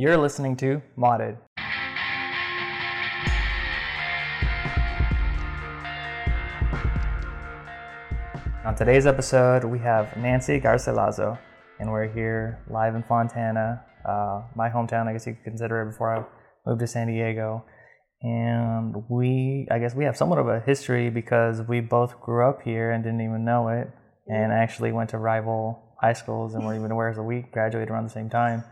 You're listening to Modded. On today's episode, we have Nancy Garcilazo, and we're here live in Fontana, uh, my hometown, I guess you could consider it before I moved to San Diego. And we, I guess we have somewhat of a history because we both grew up here and didn't even know it, and actually went to rival high schools and were even aware as a week, graduated around the same time.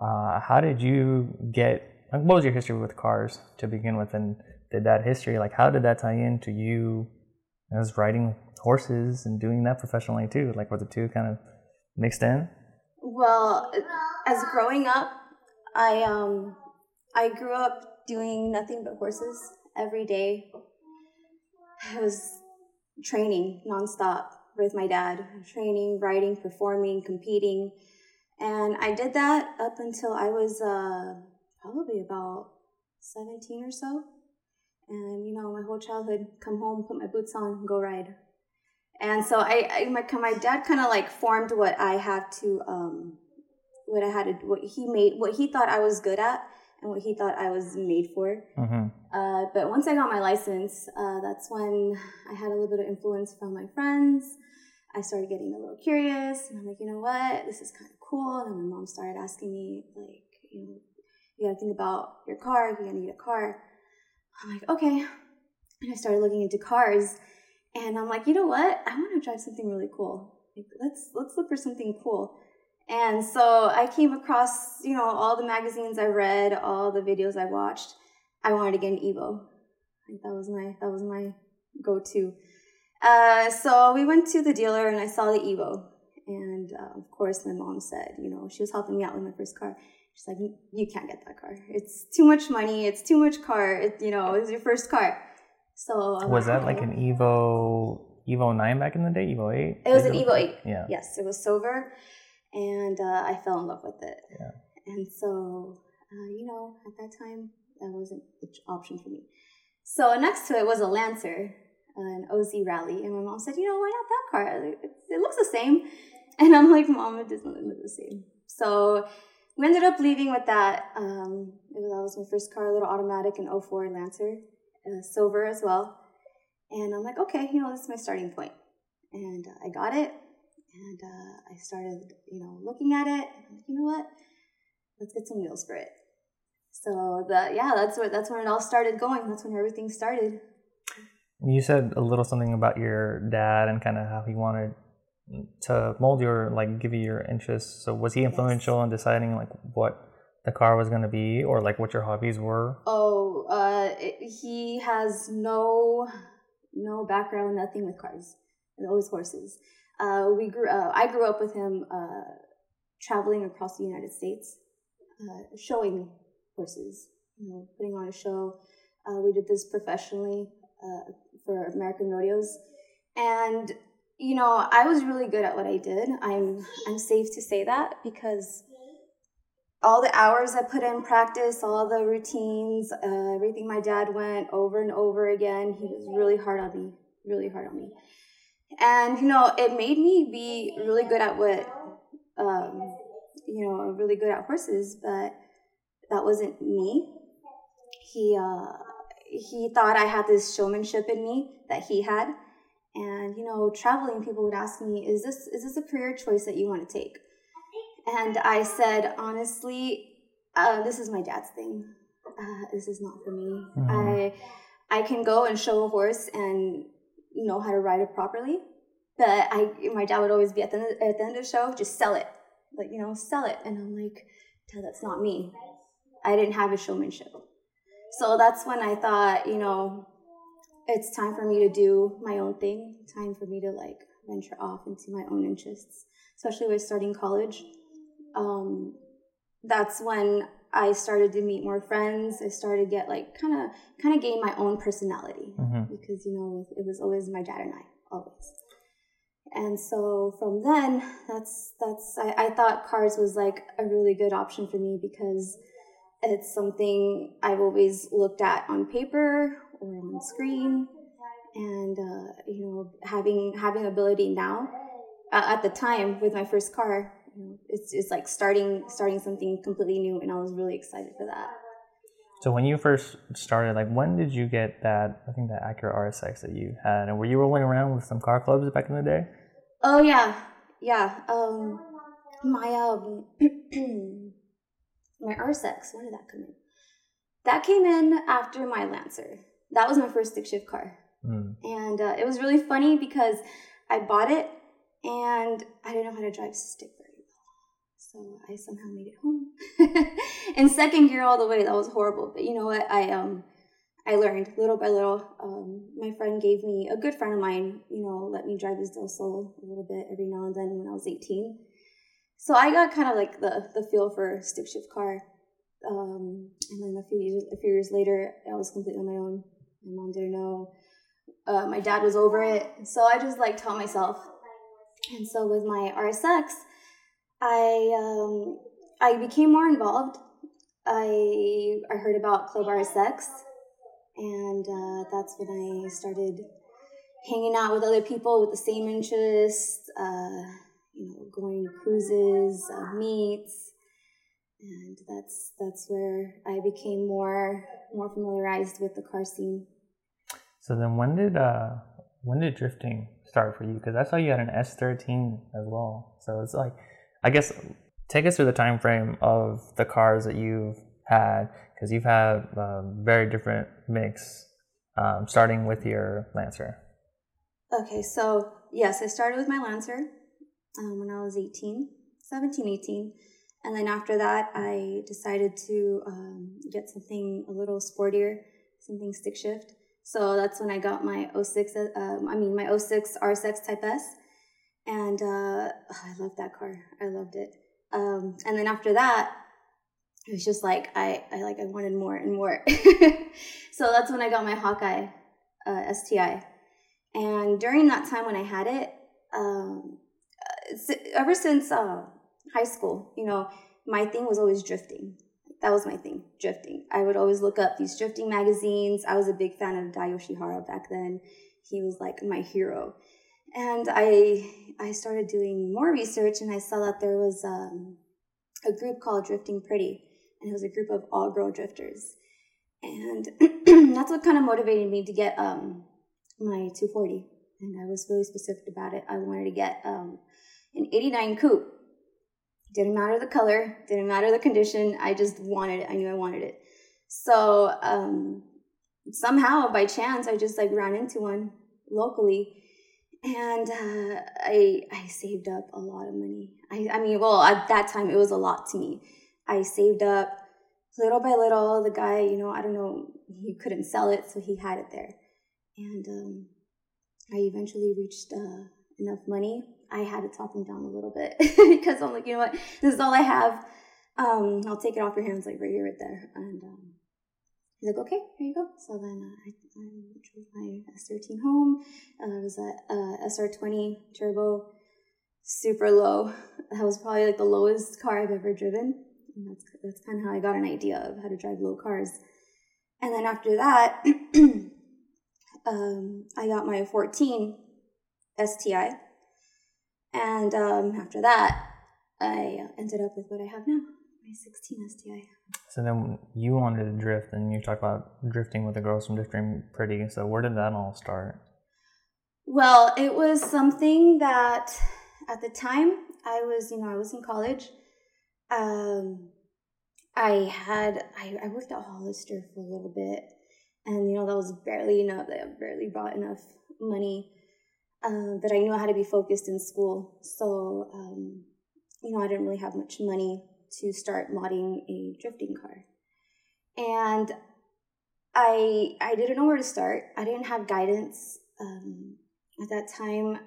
Uh, how did you get, what was your history with cars to begin with? And did that history, like, how did that tie into you as riding horses and doing that professionally too? Like, were the two kind of mixed in? Well, as growing up, I um I grew up doing nothing but horses every day. I was training nonstop with my dad, training, riding, performing, competing. And I did that up until I was uh, probably about 17 or so. And, you know, my whole childhood, come home, put my boots on, go ride. And so I, I my, my dad kind of like formed what I had to, um, what I had to, what he made, what he thought I was good at and what he thought I was made for. Mm-hmm. Uh, but once I got my license, uh, that's when I had a little bit of influence from my friends. I started getting a little curious, and I'm like, you know what, this is kind of cool. And my mom started asking me, like, you know, you gotta think about your car, if you're gonna need a car. I'm like, okay. And I started looking into cars, and I'm like, you know what, I want to drive something really cool. Like, let's let's look for something cool. And so I came across, you know, all the magazines I read, all the videos I watched. I wanted to get an Evo. Like that was my that was my go-to. Uh, so we went to the dealer and I saw the Evo. And uh, of course, my mom said, you know, she was helping me out with my first car. She's like, you can't get that car. It's too much money. It's too much car. It, you know, it's your first car. So Was like, that like an Evo Evo 9 back in the day? Evo 8? It was an Evo 8. Yeah. Yes, it was silver. And uh, I fell in love with it. Yeah. And so, uh, you know, at that time, that wasn't the ch- option for me. So next to it was a Lancer, an OZ Rally. And my mom said, you know, why not that car? It, it looks the same. And I'm like, mom, it doesn't look the same. So we ended up leaving with that. Um, that was my first car, a little automatic, an 04 Lancer, uh, silver as well. And I'm like, okay, you know, this is my starting point. And uh, I got it. And uh, I started, you know, looking at it. And like, you know what? Let's get some wheels for it. So that, yeah, that's what that's when it all started going. That's when everything started. You said a little something about your dad and kind of how he wanted to mold your, like, give you your interests. So was he influential in deciding, like, what the car was going to be or, like, what your hobbies were? Oh, uh, it, he has no no background, nothing with cars. And always horses. Uh, we grew. Uh, I grew up with him uh, traveling across the United States, uh, showing horses. You know, putting on a show. Uh, we did this professionally uh, for American rodeos, and you know, I was really good at what I did. I'm I'm safe to say that because all the hours I put in practice, all the routines, uh, everything my dad went over and over again. He was really hard on me, really hard on me. And, you know, it made me be really good at what, um, you know, really good at horses, but that wasn't me. He, uh, he thought I had this showmanship in me that he had. And, you know, traveling, people would ask me, is this, is this a career choice that you want to take? And I said, honestly, uh, this is my dad's thing. Uh, this is not for me. Mhm. I I can go and show a horse and know how to ride it properly, but I my dad would always be at the end, at the end of the show, just sell it, like you know, sell it. And I'm like, Dad, that's not me. I didn't have a showmanship. So that's when I thought, you know, it's time for me to do my own thing. Time for me to like venture off into my own interests, especially with starting college um, that's when I started to meet more friends. I started to get like kind of kind of gain my own personality Mhm. because you know it was always my dad and I always. And so from then, that's that's I, I thought cars was like a really good option for me because it's something I've always looked at on paper on screen, and uh, you know having having ability now uh, at the time with my first car You know, it's it's like starting starting something completely new, and I was really excited for that. So when you first started, like when did you get that? I think that Acura RSX that you had, and were you rolling around with some car clubs back in the day? Oh yeah, yeah. Um, my um, my RSX. When did that come in? That came in after my Lancer. That was my first stick shift car, mm. and uh, it was really funny because I bought it and I didn't know how to drive stick very well, so I somehow made it home. in second gear all the way, that was horrible. But you know what? I um I learned little by little. Um, my friend gave me a good friend of mine, you know, let me drive his Del Sol a little bit every now and then when I was 18. So I got kind of like the the feel for stick shift car. Um, and then a few years a few years later, I was completely on my own. My mom didn't know. Uh, my dad was over it, so I just like taught myself. And so with my RSX, I um, I became more involved. I I heard about Club RSX, and uh, that's when I started hanging out with other people with the same interests. Uh, you know, going to cruises, uh, meets, and that's that's where I became more more familiarized with the car scene. So then, when did uh when did drifting start for you? Because I saw you had an S13 as well. So it's like, I guess, take us through the time frame of the cars that you've had, because you've had a very different mix, um, starting with your Lancer. Okay, so yes, I started with my Lancer um, when I was 18, 17, 18. And then after that, I decided to um, get something a little sportier, something stick shift. So that's when I got my 06, um, I mean, my 06 RSX Type S. And uh, oh, I loved that car. I loved it. Um, and then after that, it was just like I, I like I wanted more and more. so that's when I got my Hawkeye uh, STI. And during that time when I had it, um, ever since uh, high school, you know, my thing was always drifting. That was my thing, drifting. I would always look up these drifting magazines. I was a big fan of Dai Yoshihara back then. He was like my hero. And I I started doing more research and I saw that there was um, a group called Drifting Pretty, and it was a group of all girl drifters. And that's what kind of motivated me to get um, my 240. And I was really specific about it. I wanted to get um, an 89 coupe. Didn't matter the color, didn't matter the condition. I just wanted it. I knew I wanted it. So um, somehow, by chance, I just like ran into one locally, and uh, I I saved up a lot of money. I I mean, well, at that time it was a lot to me. I saved up little by little. The guy, you know, I don't know, he couldn't sell it, so he had it there, and um, I eventually reached uh, enough money I had to talk him down a little bit because I'm like, you know what, this is all I have. Um, I'll take it off your hands, like right here, right there. And um, he's like, okay, here you go. So then uh, I, I drove my S13 home. Uh, it was a uh, SR20 turbo, super low. That was probably like the lowest car I've ever driven. And that's that's kind of how I got an idea of how to drive low cars. And then after that, um, I got my 14 STI and um, after that, I ended up with what I have now, my 16 STI. So then you wanted to drift, and you talk about drifting with the girls from Drifting Pretty. So where did that all start? Well, it was something that at the time I was, you know, I was in college. Um, I had I, I worked at Hollister for a little bit, and you know that was barely enough. That barely brought enough money uh, that I knew I had to be focused in school. So, um, you know, I didn't really have much money to start modding a drifting car. And I I didn't know where to start. I didn't have guidance um, at that time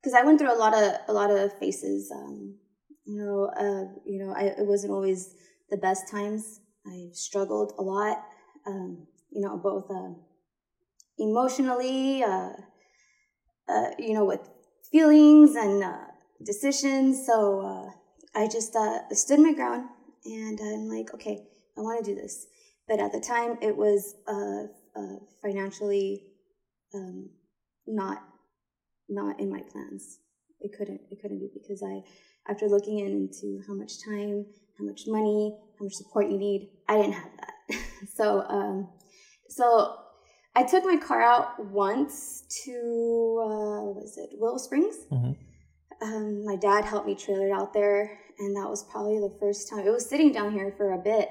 because I went through a lot of a lot of phases. Um, you know, uh, you know, I, it wasn't always the best times. I struggled a lot. Um, you know, both uh, emotionally, uh, uh, you know, with feelings and uh, decisions. So uh, I just uh, stood my ground and I'm like, okay, I want to do this. But at the time, it was uh, financially um, not not in my plans. it couldn't it couldn't be because I after looking into how much time, how much money, how much support you need, I didn't have that. so um, so I took my car out once to uh, what was it Willow Springs. Mm-hmm. Um, my dad helped me trailer it out there, and that was probably the first time. It was sitting down here for a bit.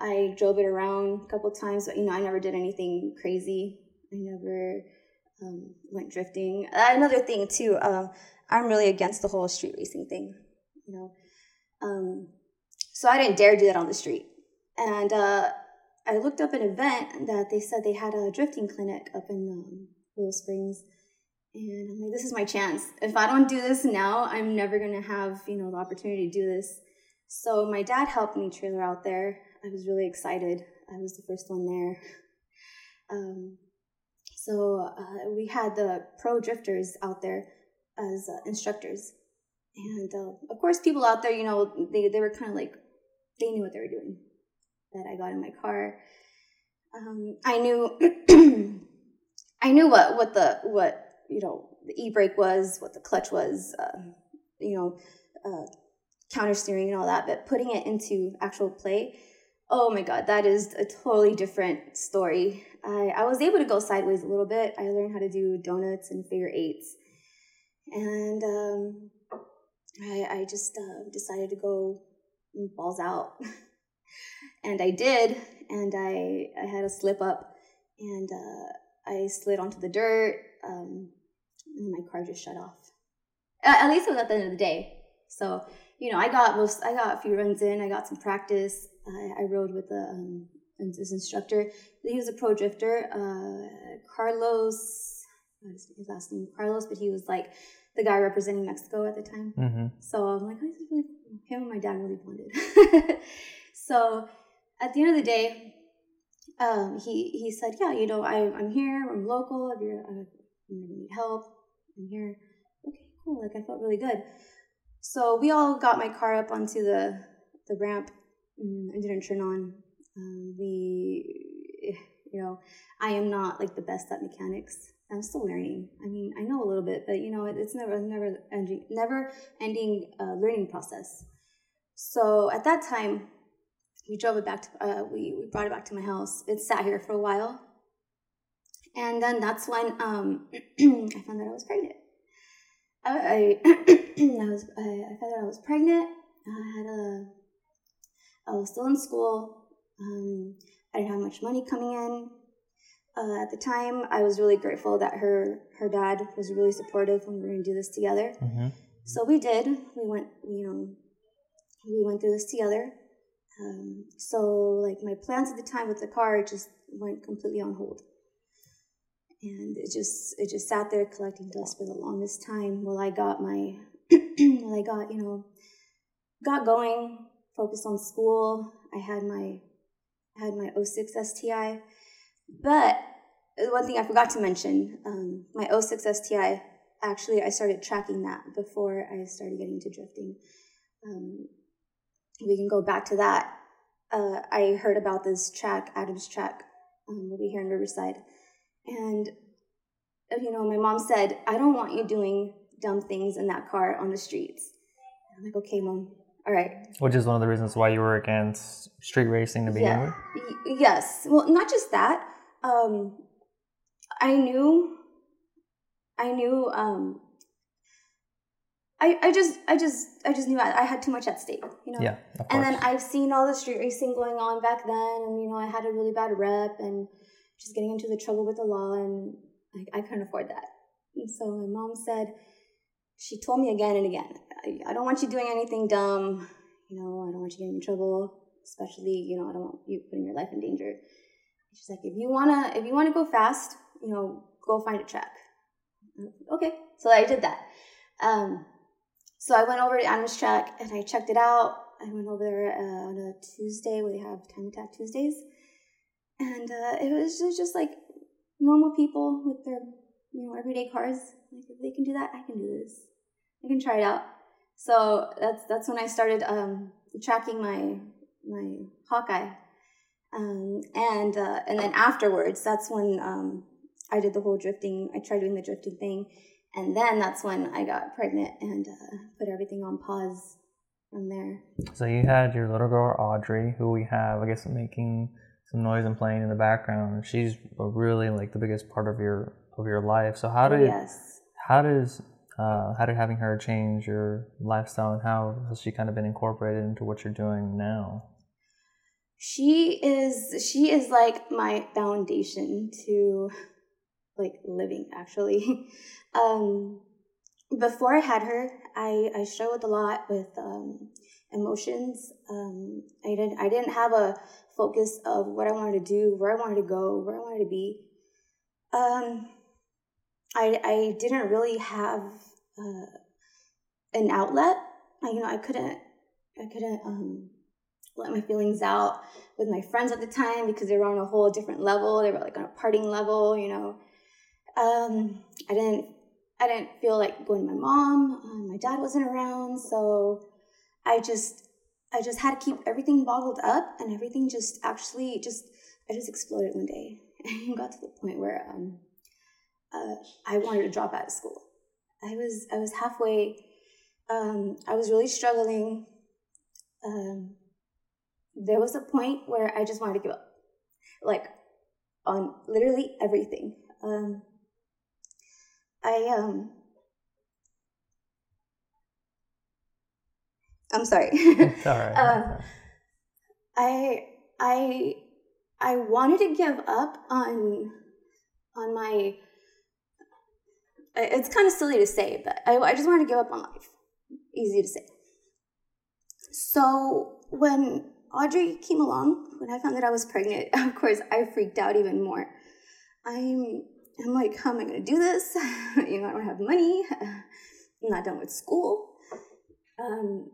I drove it around a couple times, but you know, I never did anything crazy. I never um, went drifting. Uh, another thing too, um, I'm really against the whole street racing thing. You know, um, so I didn't dare do that on the street. And uh, I looked up an event that they said they had a drifting clinic up in um, Willow Springs. And I'm like, this is my chance. If I don't do this now, I'm never gonna have, you know, the opportunity to do this. So my dad helped me trailer out there. I was really excited. I was the first one there. Um, so uh, we had the pro drifters out there as uh, instructors, and uh, of course, people out there, you know, they they were kind of like they knew what they were doing. That I got in my car, um, I knew I knew what what the what you know the e brake was, what the clutch was, uh, you know, uh, counter steering and all that. But putting it into actual play, oh my god, that is a totally different story. I, I was able to go sideways a little bit. I learned how to do donuts and figure eights, and um, I, I just uh, decided to go balls out, and I did. And I I had a slip up, and uh, I slid onto the dirt. Um, and my car just shut off. At least it was at the end of the day. So you know, I got most. I got a few runs in. I got some practice. I, I rode with the um, this instructor. He was a pro drifter. Uh, Carlos, his last name Carlos, but he was like the guy representing Mexico at the time. Mm-hmm. So I'm like, oh, this is really cool. Him and my dad really bonded. so at the end of the day, um, he he said, yeah, you know, I I'm here. I'm local. If you're, uh, you need help, I'm here. Okay, cool. Like I felt really good. So we all got my car up onto the the ramp. I didn't turn on. Um, we, you know, I am not like the best at mechanics. I'm still learning. I mean, I know a little bit, but you know, it, it's never, never ending, never ending uh, learning process. So at that time, we drove it back to, uh, we, we brought it back to my house. It sat here for a while. And then that's when um, I found that I was pregnant. I, I, I was, I, I found out I was pregnant. I had a, I was still in school. Um, I didn't have much money coming in. Uh, at the time, I was really grateful that her her dad was really supportive when we were going to do this together. Mm-hmm. So we did. We went, you know, we went through this together. Um, so like my plans at the time with the car just went completely on hold, and it just it just sat there collecting dust for the longest time while I got my while I got you know got going, focused on school. I had my I had my 06 STI, but one thing I forgot to mention, um, my 06 STI, actually I started tracking that before I started getting into drifting. Um, we can go back to that. Uh, I heard about this track, Adams track, um, be here in Riverside. And, uh, you know, my mom said, I don't want you doing dumb things in that car on the streets. I'm like, okay, mom, all right. Which is one of the reasons why you were against street racing to begin Yeah. with. Y- yes. Well, not just that. Um, I knew, I knew, um, I, I just, I just, I just knew I, I had too much at stake, you know? Yeah, of course. And then I've seen all the street racing going on back then, and you know, I had a really bad rep and just getting into the trouble with the law, and I, I couldn't afford that. And so my mom said, she told me again and again, I, I don't want you doing anything dumb, you know, I don't want you getting in trouble, especially, you know, I don't want you putting your life in danger. She's like, if you wanna, if you wanna go fast, you know, go find a track. Okay, so I did that. Um, so I went over to Adams Track and I checked it out. I went over there uh, on a Tuesday We have time attack Tuesdays, and uh, it was just, just like normal people with their you know everyday cars. Like if they can do that, I can do this. I can try it out. So that's that's when I started um, tracking my my Hawkeye, um, and uh, and then afterwards, that's when um, I did the whole drifting. I tried doing the drifting thing, and then that's when I got pregnant and uh, put everything on pause from there. So you had your little girl Audrey, who we have, I guess, making some noise and playing in the background. She's really like the biggest part of your of your life. So how Oh, did yes. how does uh, how did having her change your lifestyle, and how has she kind of been incorporated into what you're doing now? She is she is like my foundation to like living actually. um before I had her, I I struggled a lot with um emotions. Um I didn't I didn't have a focus of what I wanted to do, where I wanted to go, where I wanted to be. Um I I didn't really have uh, an outlet. I, you know, I couldn't I couldn't um let my feelings out with my friends at the time because they were on a whole different level. They were like on a partying level, you know. Um, I didn't, I didn't feel like going to my mom. Um, my dad wasn't around, so I just, I just had to keep everything bottled up, and everything just actually just, I just exploded one day, and got to the point where um, uh, I wanted to drop out of school. I was, I was halfway. Um, I was really struggling. Um, there was a point where I just wanted to give up, like on literally everything. Um, I um, I'm sorry. It's all right. Uh, I I I wanted to give up on on my. It's kind of silly to say, but I, I just wanted to give up on life. Easy to say. So when Audrey came along, when I found that I was pregnant, of course I freaked out even more. I'm I'm like, how am I gonna do this? you know, I don't have money. I'm not done with school. Um,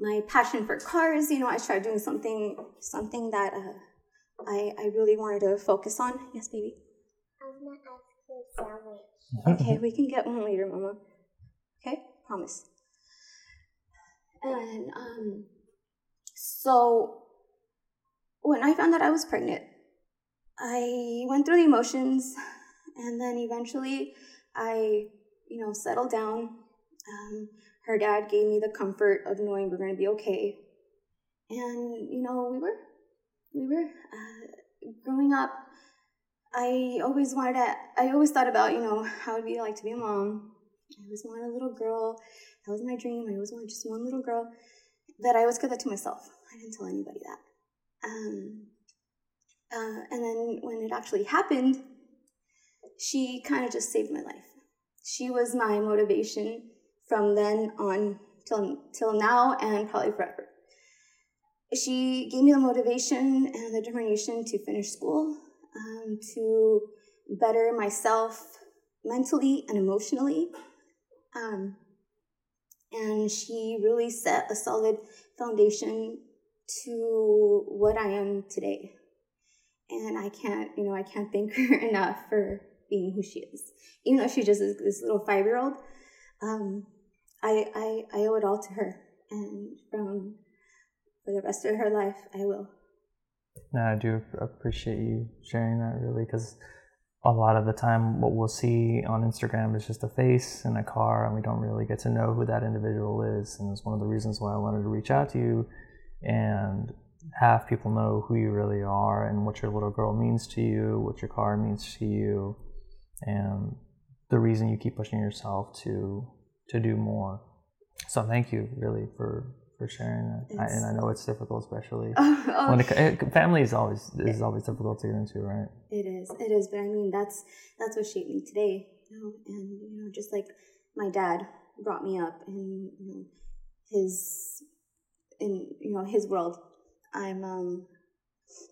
my passion for cars, you know, I tried doing something something that uh, I I really wanted to focus on. Yes, baby. I was gonna a sandwich. Okay, we can get one later, Mama. Okay, promise. And um, so when I found that I was pregnant, I went through the emotions, and then eventually, I, you know, settled down. Um, her dad gave me the comfort of knowing we're going to be okay, and you know, we were, we were uh, growing up. I always wanted to, I always thought about, you know, how it'd be like to be a mom. I always wanted a little girl. That was my dream. I always wanted just one little girl. That I always kept that to myself. I didn't tell anybody that. Um, uh, and then when it actually happened, she kind of just saved my life. She was my motivation from then on till till now and probably forever. She gave me the motivation and the determination to finish school, um, to better myself mentally and emotionally. Um, and she really set a solid foundation to what I am today. And I can't, you know, I can't thank her enough for being who she is. Even though she's just this, this little five year old, um, I, I, I owe it all to her. And from for the rest of her life, I will. No, I do appreciate you sharing that really because a lot of the time what we'll see on Instagram is just a face in a car and we don't really get to know who that individual is. And it's one of the reasons why I wanted to reach out to you and have people know who you really are and what your little girl means to you, what your car means to you, and the reason you keep pushing yourself to to do more. So thank you really for for sharing that. I, and I know it's difficult, especially Oh, oh, when it, it, family is always is always difficult to get into, right? It is. It is. But I mean, that's that's what shaped me today. You know, and you know, just like my dad brought me up in you know his in you know his world. I'm um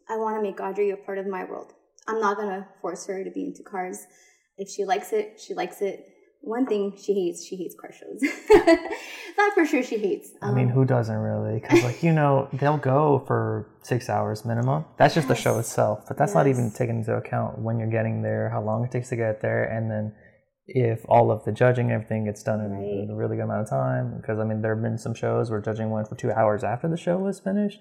I want to make Audrey a part of my world. I'm not gonna force her to be into cars. If she likes it, she likes it. One thing she hates, she hates car shows. that for sure she hates. I mean, Um, who doesn't really? Because like you know, they'll go for six hours minimum. That's just the show itself, but that's not even Yes. taking into account when you're getting there, how long it takes to get there, and then if all of the judging everything gets done in, in a really good amount of time. Because I mean, there have been some shows where judging went for two hours after the show was finished.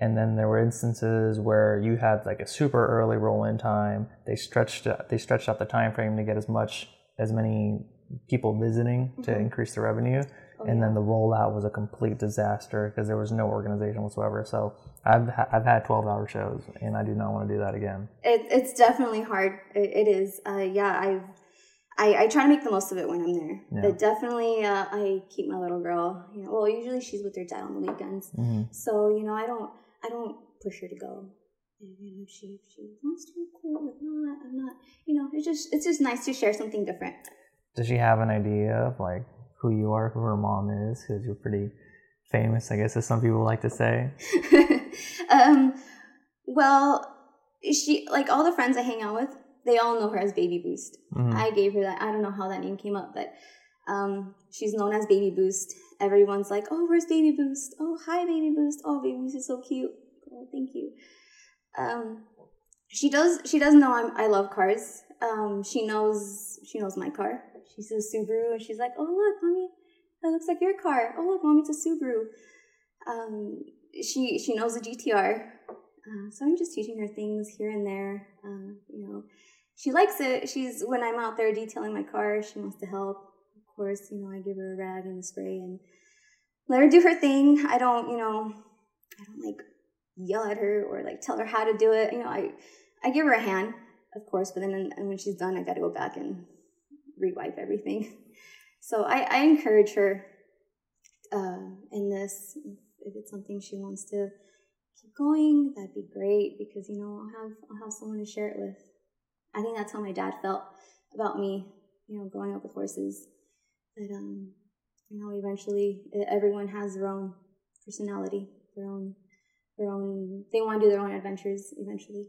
And then there were instances where you had like a super early roll-in time. They stretched they stretched out the time frame to get as much as many people visiting to Mhm. increase the revenue. Oh, and yeah. then the rollout was a complete disaster because there was no organization whatsoever. So I've ha- I've had 12 hour shows, and I do not want to do that again. It, it's definitely hard. It, it is. Uh, yeah, I've, I I try to make the most of it when I'm there. Yeah. But definitely, uh, I keep my little girl. You know, well, usually she's with her dad on the weekends. hmm So you know, I don't I don't push her to go. And, you know, if she if she wants to, cool. If not, I'm not. You know, it's just it's just nice to share something different. Does she have an idea of like who you are, who her mom is? Because you're pretty famous, I guess, as some people like to say. um, well, she like all the friends I hang out with, they all know her as Baby Boost. Mhm. I gave her that. I don't know how that name came up, but um, she's known as Baby Boost. Everyone's like, "Oh, where's Baby Boost? Oh, hi, Baby Boost. Oh, Baby Boost is so cute. Thank you." Um, she does. She does know I'm, I love cars. Um, she knows. She knows my car. She sees Subaru, and she's like, "Oh, look, mommy, that looks like your car. Oh, look, mommy, it's a Subaru." Um, she she knows the GTR. Uh, so I'm just teaching her things here and there. Um, you know, she likes it. She's when I'm out there detailing my car, she wants to help. Course, you know, I give her a rag and a spray and let her do her thing. I don't, you know, I don't like yell at her or like tell her how to do it. You know, I I give her a hand, of course, but then and when she's done, I got to go back and rewipe everything. So I, I encourage her uh, in this. If it's something she wants to keep going, that'd be great because you know I'll have I'll have someone to share it with. I think that's how my dad felt about me, you know, growing up with horses. That um, you know, eventually everyone has their own personality, their own, their own. They want to do their own adventures eventually.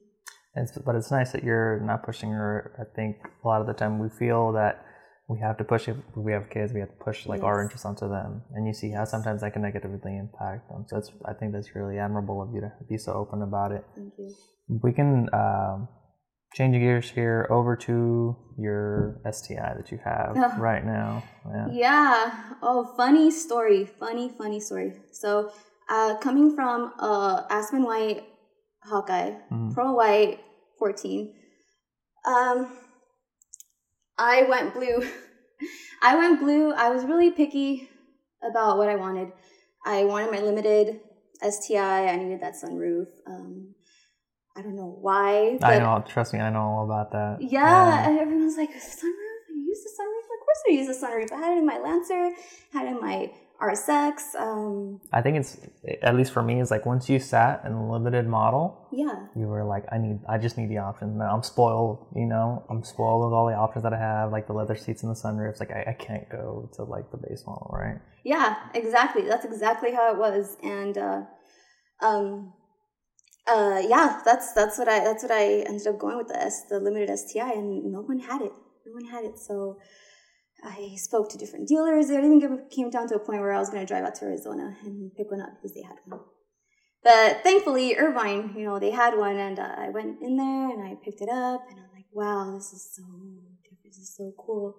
It's, but it's nice that you're not pushing her. I think a lot of the time we feel that we have to push. If we have kids, we have to push like our interests onto them, and you see how sometimes that can negatively impact them. So it's, I think that's really admirable of you to be so open about it. Thank you. We can um, change of gears here over to your STI that you have Oh. right now. Yeah. Yeah. Oh, funny story. Funny, funny story. So, uh, coming from uh, Aspen White Hawkeye, Mhm. Pro White 14, um, I went blue. I went blue. I was really picky about what I wanted. I wanted my limited STI. I needed that sunroof. Um, I don't know why. I know. Trust me, I know all about that. yeah, and everyone's like, sunroof? I use the sunroof? Of course I use the sunroof. I had it in my Lancer, had it in my RSX. Um, I think it's at least for me. It's like once you sat in the limited model, yeah, you were like, I need, I just need the options. Now I'm spoiled, you know, I'm spoiled with all the options that I have, like the leather seats and the sunroofs. Like I, I can't go to like the base model, right? yeah, exactly. That's exactly how it was. And uh, um, uh, yeah, that's that's what I that's what I ended up going with the S, the limited STI, and no one had it. No one had it. So I spoke to different dealers. Everything came- came down to a point where I was going to drive out to Arizona and pick one up because they had one. But thankfully, Irvine, you know, they had one, and uh, I went in there and I picked it up, and I'm like, wow, this is so. This is so cool.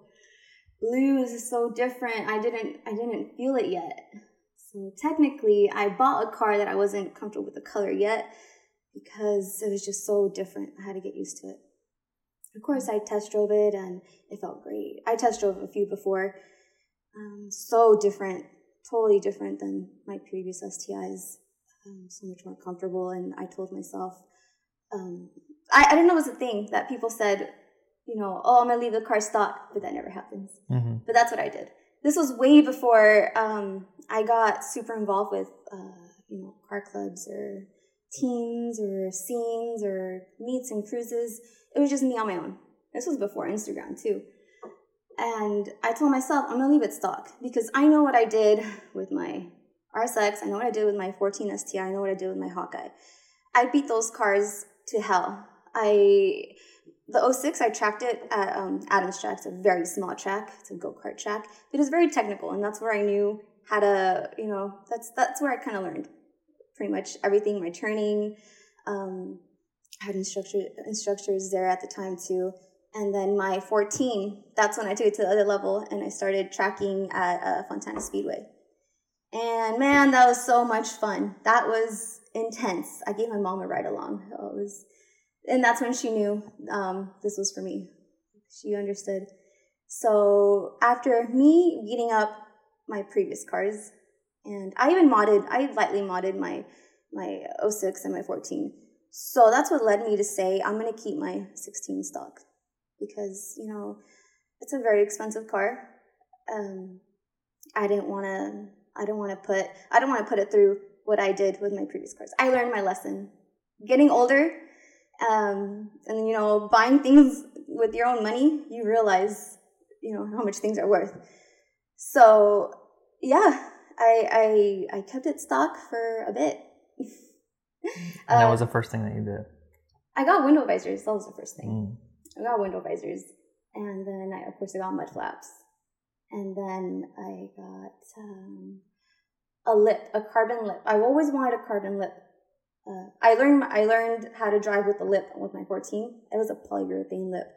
Blue is so different. I didn't, I didn't feel it yet. So technically, I bought a car that I wasn't comfortable with the color yet because it was just so different. I had to get used to it. Of course, I test drove it and it felt great. I test drove a few before. Um, so different, totally different than my previous STIs. Um, so much more comfortable. And I told myself, um, I, I didn't know it was a thing that people said, you know, oh, I'm gonna leave the car stock, but that never happens. Mm-hmm. But that's what I did. This was way before um, I got super involved with, uh, you know, car clubs or teams or scenes or meets and cruises. It was just me on my own. This was before Instagram too. And I told myself, I'm gonna leave it stock because I know what I did with my RSX. I know what I did with my 14 STI. I know what I did with my Hawkeye. I beat those cars to hell. I the 06, I tracked it at um, Adams Track. It's a very small track. It's a go kart track. It is very technical, and that's where I knew how to, you know, that's that's where I kind of learned pretty much everything. My turning, um, I had instructor instructors there at the time too. And then my 14, that's when I took it to the other level, and I started tracking at uh, Fontana Speedway. And man, that was so much fun. That was intense. I gave my mom a ride along. It was and that's when she knew um, this was for me. She understood. So after me beating up my previous cars, and I even modded, I lightly modded my my 06 and my 14. So that's what led me to say I'm gonna keep my 16 stock because you know it's a very expensive car. Um, I didn't want to. I don't want to put. I don't want to put it through what I did with my previous cars. I learned my lesson. Getting older, um, and you know, buying things with your own money, you realize, you know, how much things are worth. So yeah, I I I kept it stock for a bit. And that Uh, was the first thing that you did. I got window visors. That was the first thing. Mm. I got window visors, and then I, of course I got mud flaps, and then I got um, a lip, a carbon lip. I've always wanted a carbon lip. Uh, I learned I learned how to drive with the lip with my 14. It was a polyurethane lip,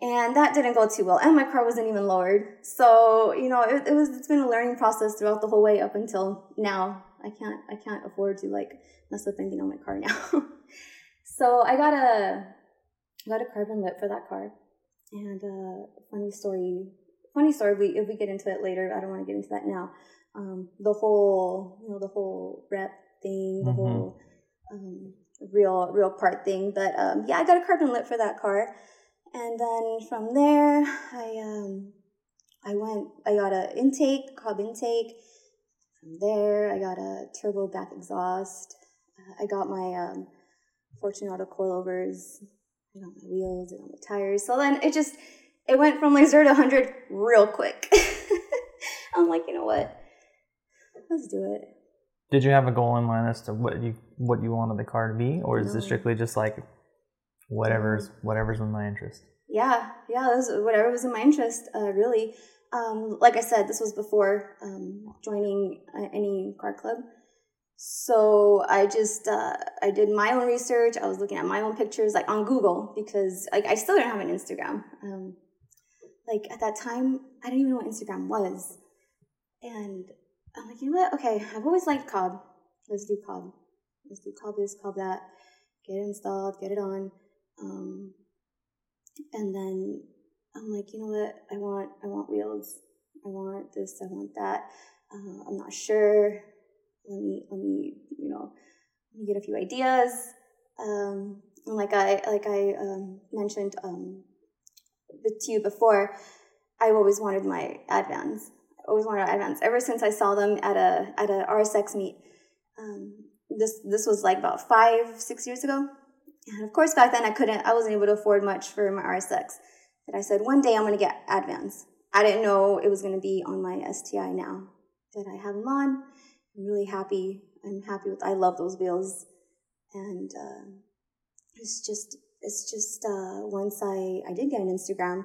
and that didn't go too well. And my car wasn't even lowered, so you know it, it was. It's been a learning process throughout the whole way up until now. I can't I can't afford to like mess with anything on my car now. so I got a got a carbon lip for that car. And uh, funny story, funny story. We if we get into it later, I don't want to get into that now. Um, the whole, you know, the whole rep thing, the Mhm. whole um, real real part thing. But um, yeah, I got a carbon lip for that car. And then from there, I um, I went. I got a intake, Cobb intake. From there, I got a turbo back exhaust. Uh, I got my um, Fortune Auto coilovers. I got my wheels. I got my tires. So then it just it went from like zero to hundred real quick. I'm like, you know what? Let's do it. Did you have a goal in mind as to what you what you wanted the car to be, or is No. it strictly just like whatever's whatever's in my interest? Yeah, yeah, was whatever was in my interest, uh, really. Um, like I said, this was before um, joining uh, any car club. So I just uh, I did my own research. I was looking at my own pictures, like on Google, because like I still didn't have an Instagram. Um, like at that time, I didn't even know what Instagram was, and I'm like, you know what? Okay, I've always liked Cobb. Let's do Cobb. Let's do Cobb this, Cobb that. Get it installed, get it on. Um, and then I'm like, you know what? I want, I want wheels. I want this. I want that. Uh, I'm not sure. Let me, let me, you know, let me get a few ideas. Um, and like I, like I um, mentioned um, to you before, I've always wanted my Advans. I always wanted Advans ever since I saw them at a at a RSX meet. Um, this this was like about five six years ago. And of course, back then I couldn't, I wasn't able to afford much for my RSX. But I said, one day I'm going to get Advans. I didn't know it was going to be on my STI now. But I have them on. I'm really happy. I'm happy with, I love those wheels. And uh, it's just, it's just, uh, once I, I did get an Instagram,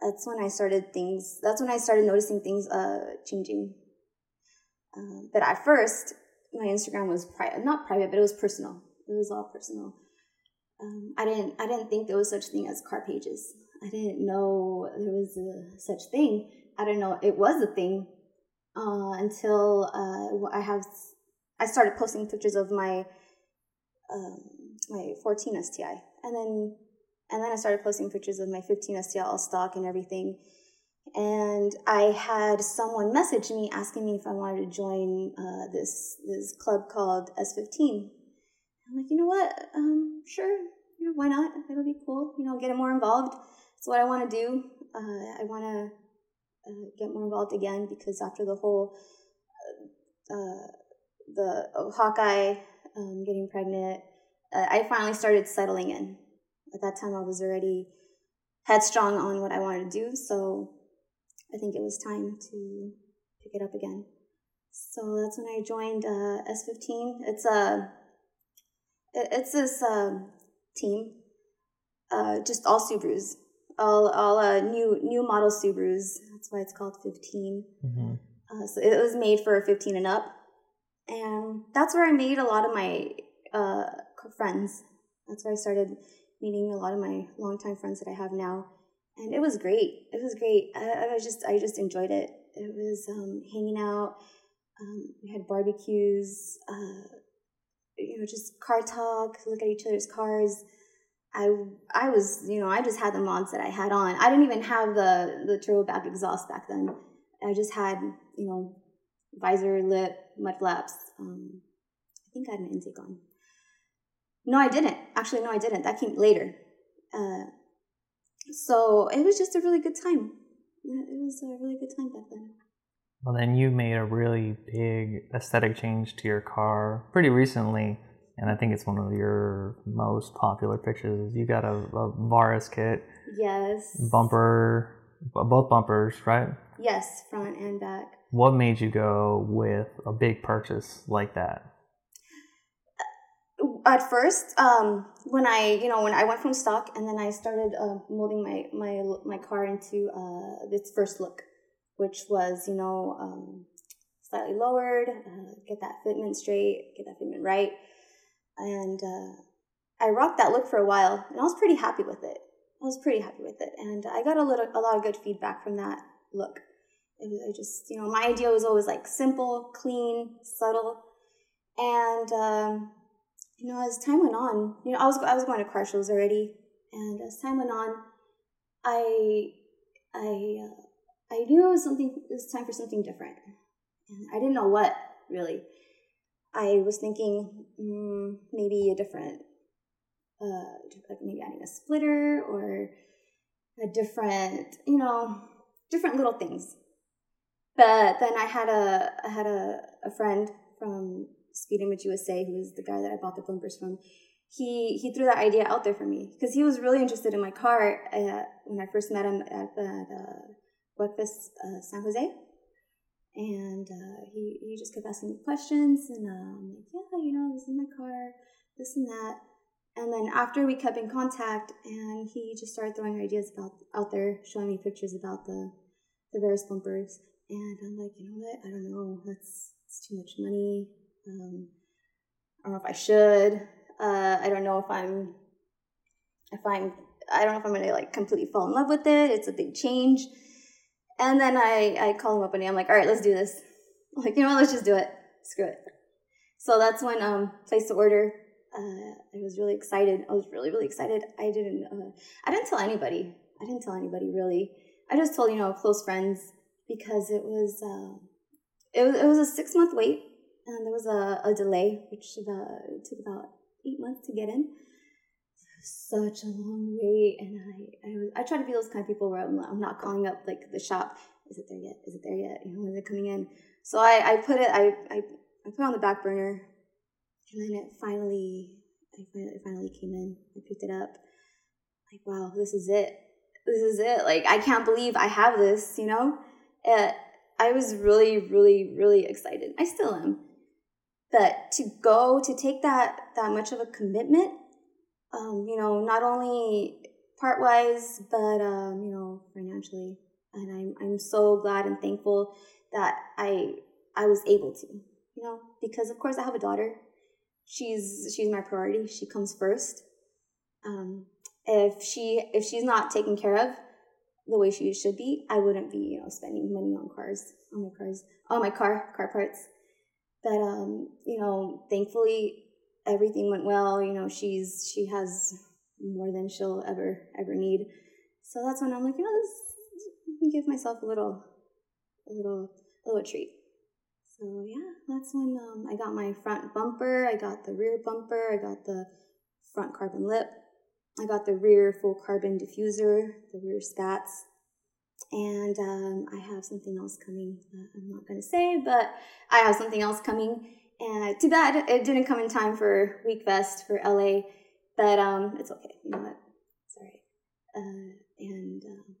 that's when I started things, that's when I started noticing things uh, changing. Um, but at first, my Instagram was private, not private, but it was personal. It was all personal um, I didn't I didn't think there was such thing as car pages. I didn't know there was a such thing. I didn't know it was a thing uh, until uh, I have I started posting pictures of my um, my 14 STI, and then and then I started posting pictures of my 15 STI all stock and everything. And I had someone message me asking me if I wanted to join uh, this this club called S15. I'm like, you know what? Um, sure. You know, why not? It'll be cool. You know, get more involved. It's what I want to do. Uh, I want to uh, get more involved again because after the whole uh, the Hawkeye um, getting pregnant, uh, I finally started settling in. At that time, I was already headstrong on what I wanted to do, so I think it was time to pick it up again. So that's when I joined uh, S15. It's a it's this um, team, uh, just all Subarus, all all uh, new new model Subarus. That's why it's called 15. hmm Uh, so it was made for 15 and up, and that's where I made a lot of my uh, friends. That's where I started meeting a lot of my longtime friends that I have now, and it was great. It was great. I, I was just I just enjoyed it. It was um, hanging out. Um, we had barbecues. Uh, you know, just car talk. Look at each other's cars. I I was you know I just had the mods that I had on. I didn't even have the the turbo back exhaust back then. I just had you know visor, lip, mud flaps. Um, I think I had an intake on. No, I didn't. Actually, no, I didn't. That came later. Uh, so it was just a really good time. It was a really good time back then. Well, then you made a really big aesthetic change to your car pretty recently, and I think it's one of your most popular pictures. You got a, a Varis kit, Yes. bumper, both bumpers, right? Yes, front and back. What made you go with a big purchase like that? At first, um, when I, you know, when I went from stock and then I started uh, molding my my my car into uh, its first look, which was, you know, um, slightly lowered, uh, get that fitment straight, get that fitment right, and uh, I rocked that look for a while, and I was pretty happy with it. I was pretty happy with it, and I got a little, a lot of good feedback from that look. I just, you know, my idea was always like simple, clean, subtle, and um, you know, as time went on, you know, I was I was going to car shows already, and as time went on, I I uh, I knew it was something. It was time for something different, and I didn't know what really. I was thinking mm, maybe a different, uh, like maybe adding a splitter or a different, you know, different little things. But then I had a I had a, a friend from Speed Image USA, who was the guy that I bought the bumpers from. He he threw that idea out there for me because he was really interested in my car uh, when I first met him at the uh, breakfast uh, San Jose, and uh, he he just kept asking me questions, and uh, I'm like, yeah, you know, this is my car, this and that. And then after we kept in contact, and he just started throwing ideas about out there, showing me pictures about the the Varis bumpers, and I'm like, you know what? I don't know. That's it's too much money. Um, I don't know if I should. Uh, I don't know if I'm if I'm I don't know if I'm gonna like completely fall in love with it. It's a big change. And then I I call him up and I'm like, all right, let's do this. I'm like, you know what, let's just do it. Screw it. So that's when um placed the order. Uh, I was really excited. I was really really excited. I didn't uh, I didn't tell anybody. I didn't tell anybody really. I just told you know close friends because it was uh, it was it was a six month wait and there was a, a delay which about, took about eight months to get in such a long wait and i i, I try to be those kind of people where I'm, I'm not calling up like the shop is it there yet? Is it there yet? You know when they're coming in? So i i put it i i, I put it on the back burner and then it finally I finally, it finally came in. I picked it up. Like wow this is it. This is it. Like i can't believe i have this you know? Uh, i was really really really excited. I still am. But to go to take that that much of a commitment um, you know not only part wise but um, you know financially. And I'm, I'm so glad and thankful that i i was able to you know because of course i have a daughter. She's she's my priority. She comes first. Um, if she if she's not taken care of the way she should be i wouldn't be you know spending money on cars on my cars on my car car parts. But um, you know, thankfully everything went well. You know, she's she has more than she'll ever ever need. So that's when I'm like, you know, this give myself a little, a little, a little treat. So yeah, that's when um, I got my front bumper, I got the rear bumper, I got the front carbon lip, I got the rear full carbon diffuser, the rear spats, and um, I have something else coming. I'm not to say, but I have something else coming. And too bad it didn't come in time for Wekfest for LA, but um, it's okay. You know what? Sorry. Uh, and um,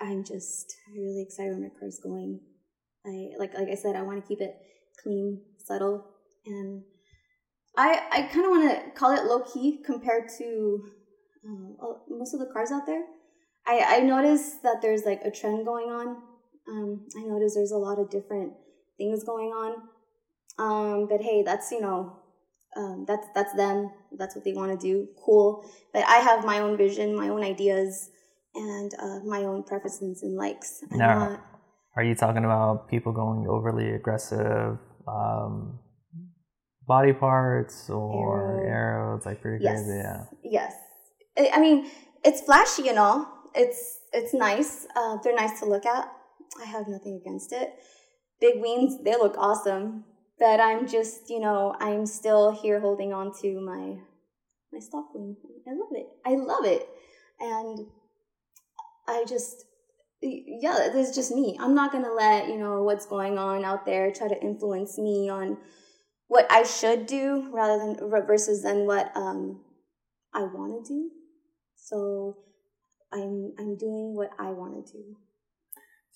I'm just really excited where my car's going. I like like I said, I want to keep it clean, subtle, and I I kind of want to call it low key compared to uh, most of the cars out there. I, I noticed that there's like a trend going on. Um, I noticed there's a lot of different things going on. Um, but hey, that's you know, um, that's that's them. That's what they want to do. Cool. But I have my own vision, my own ideas, and uh, my own preferences and likes. I'm now, not- are you talking about people going overly aggressive um, body parts or arrows, like pretty yes, crazy? Yeah. yes, I I mean, it's flashy and all. It's it's nice. Uh, they're nice to look at. I have nothing against it. Big wings, they look awesome. But I'm just, you know, I'm still here holding on to my my stock wing. I love it. I love it. And I just yeah, this is just me. I'm not gonna let, you know, what's going on out there try to influence me on what I should do rather than versus than what um I wanna do. So I'm I'm doing what I want to do.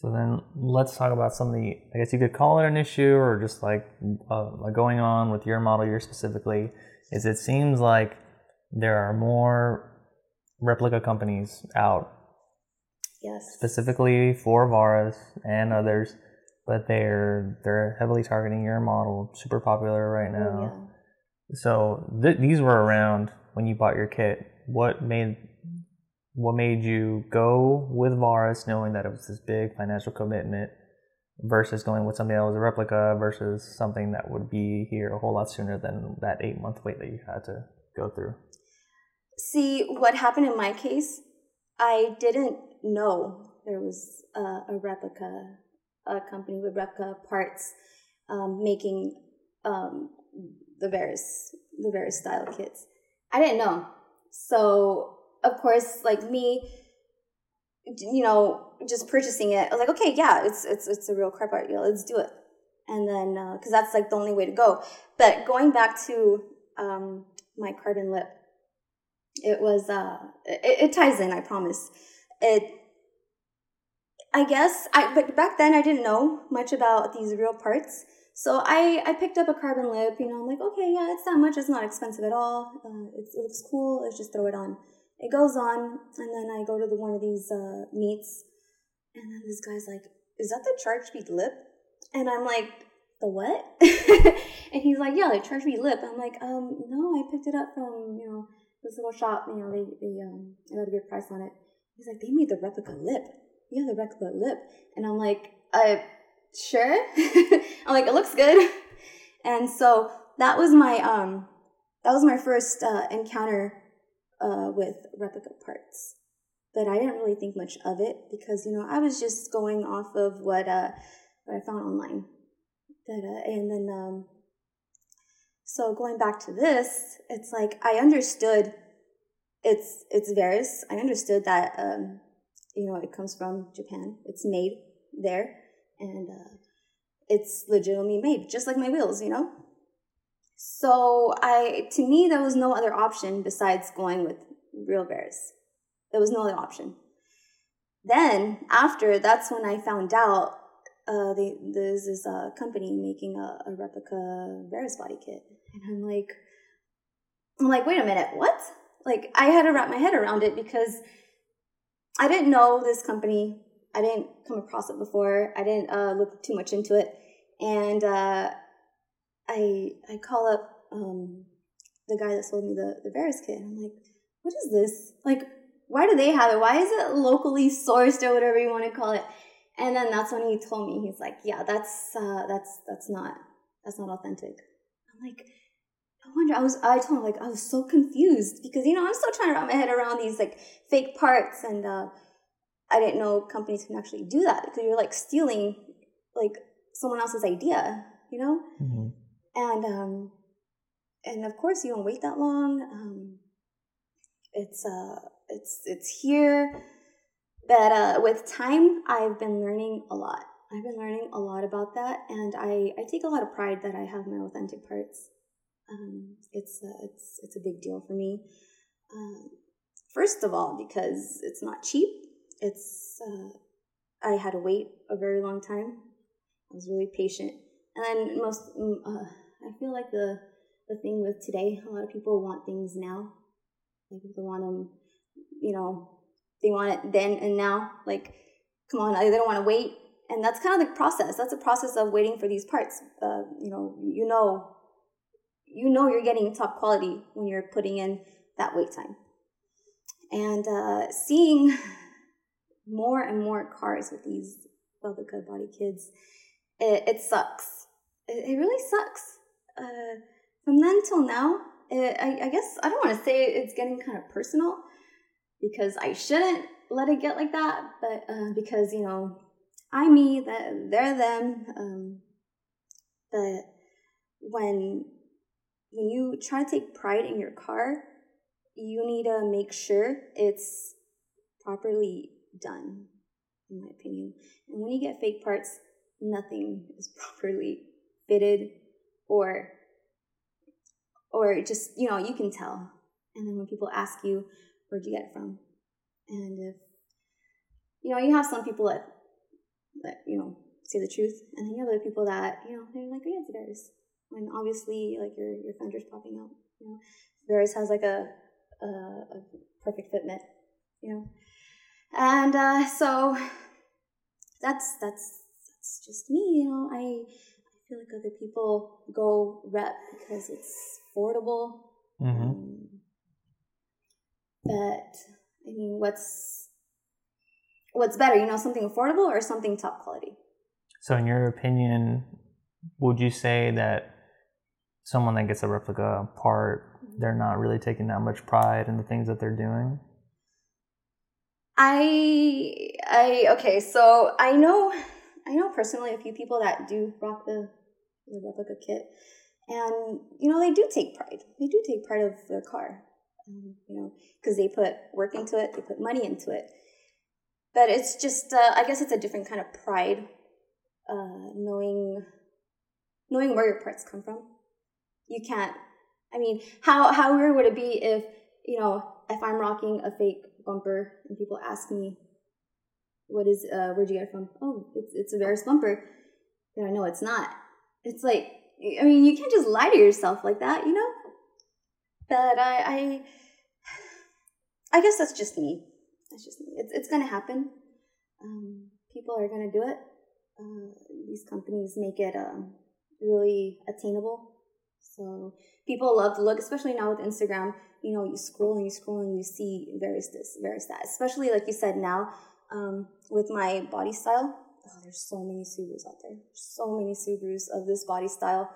So then let's talk about some of the, I guess you could call it an issue or just like, uh, going on with your model year specifically, is it seems like there are more replica companies out Yes. specifically for Varis and others, but they're they're heavily targeting your model, super popular right now. Oh, yeah. So th- these were around when you bought your kit. What made what made you go with Varis, knowing that it was this big financial commitment, versus going with something that was a replica, versus something that would be here a whole lot sooner than that eight month wait that you had to go through? See, what happened in my case, I didn't know there was a, a replica, a company with replica parts um, making um, the Varis the Varis style kits. I didn't know, so of course, like me, you know, just purchasing it, I was like, okay, yeah, it's it's it's a real car part, yeah, let's do it. And then because that's like the only way to go. But going back to um, my carbon lip, it was uh, it, it ties in, I promise. It I guess I but back then I didn't know much about these real parts. So I, I picked up a carbon lip, you know, I'm like, okay, yeah, it's that much, it's not expensive at all. Uh, it looks cool, let's just throw it on. It goes on, and then I go to the one of these uh, meets, and then this guy's like, "Is that the ChargeSpeed lip?" And I'm like, "The what?" and he's like, "Yeah, the ChargeSpeed lip." I'm like, "Um, no, I picked it up from you know this little shop. You know, they they um I got a good price on it." He's like, "They made the replica lip. Yeah, the replica lip." And I'm like, "Uh, sure." I'm like, "It looks good." And so that was my um that was my first uh, encounter uh, with replica parts. But I didn't really think much of it because you know I was just going off of what uh, what I found online. But, uh, and then um, so going back to this, it's like I understood it's it's Varis. I understood that um, you know it comes from Japan. It's made there, and uh, it's legitimately made, just like my wheels. You know. So I, to me, there was no other option besides going with real Varis. There was no other option. Then after, that's when I found out uh, they, there's this uh, company making a, a replica Varis body kit, and I'm like, I'm like, wait a minute, what? Like I had to wrap my head around it because I didn't know this company. I didn't come across it before. I didn't uh, look too much into it, and uh, I I call up um, the guy that sold me the the Varis kit. And I'm like, what is this? Like, why do they have it? Why is it locally sourced or whatever you want to call it? And then that's when he told me he's like, yeah, that's uh, that's that's not that's not authentic. I'm like, no wonder I was. I told him like I was so confused because you know I'm still trying to wrap my head around these like fake parts and. uh I didn't know companies can actually do that because you're like stealing like someone else's idea, you know? Mm-hmm. And um and of course you don't wait that long um it's uh it's it's here. But uh with time i've been learning a lot. I've been learning a lot about that and i i take a lot of pride that i have my authentic parts. Um it's uh, it's it's a big deal for me. Um first of all because it's not cheap it's uh i had to wait a very long time. I was really patient. And then most mm, uh, I feel like the the thing with today, a lot of people want things now. Like they want them, you know, they want it then and now. Like, come on, they don't want to wait. And that's kind of the process. That's the process of waiting for these parts. Uh, you know, you know, you know, you're getting top quality when you're putting in that wait time. And uh, seeing more and more cars with these Velvica body kids, it, it sucks. It, it really sucks uh, from then till now, it, I, I, guess I don't want to say it's getting kind of personal, because I shouldn't let it get like that, but uh, because you know I'm me, that they're them. Um, that when when you try to take pride in your car, you need to make sure it's properly done, in my opinion. And when you get fake parts, nothing is properly fitted or or just you know you can tell. And then when people ask you where'd you get it from? And if you know you have some people that that you know say the truth and then you have other people that you know they're like oh yeah it's theirs. When obviously like your your fender's popping out you know theirs has like a a, a perfect fitment you know? And uh so that's that's that's just me you know I feel like other people go rep because it's affordable. Mm-hmm. Um, but I mean, what's what's better? You know, something affordable or something top quality? So, in your opinion, would you say that someone that gets a replica part, they're not really taking that much pride in the things that they're doing? I I okay, so I know I know personally a few people that do rock the the replica kit, and you know they do take pride. They do take pride of their car, um, you know, because they put work into it, they put money into it. But it's just, uh, I guess it's a different kind of pride, uh, knowing knowing where your parts come from. You can't. I mean, how how weird would it be if you know if I'm rocking a fake bumper and people ask me, "What is? Uh, where'd you get it from?" Oh, it's it's a Varis bumper. And I know it's not. It's like I mean, you can't just lie to yourself like that, you know. But I, I, I guess that's just me. That's just me. It's it's gonna happen. Um, people are gonna do it. Uh, these companies make it um, really attainable. So people love to look, especially now with Instagram. You know, you scroll and you scroll and you see Varis this, Varis that. Especially like you said now, um, with my body style, oh, there's so many Subarus out there. So many Subarus of this body style.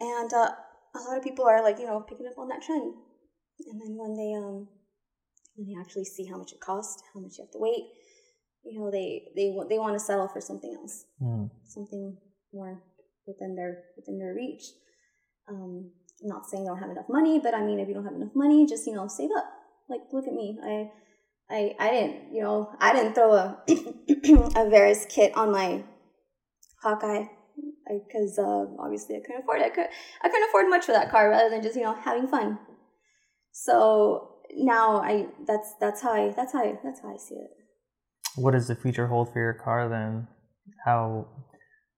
And uh, a lot of people are like, you know, picking up on that trend. And then when they um when they actually see how much it costs, how much you have to wait, you know, they they they want to settle for something else, Mm. something more within their within their reach. Um, I'm not saying they don't have enough money, but I mean, if you don't have enough money, just you know, save up. Like, look at me. I I I didn't, you know, I didn't throw a a Varis kit on my Hawkeye because uh, obviously I couldn't afford it. I, could, I couldn't afford much for that car rather than just you know having fun. So now I that's that's how I that's how I, that's how I see it. What does the future hold for your car then? How,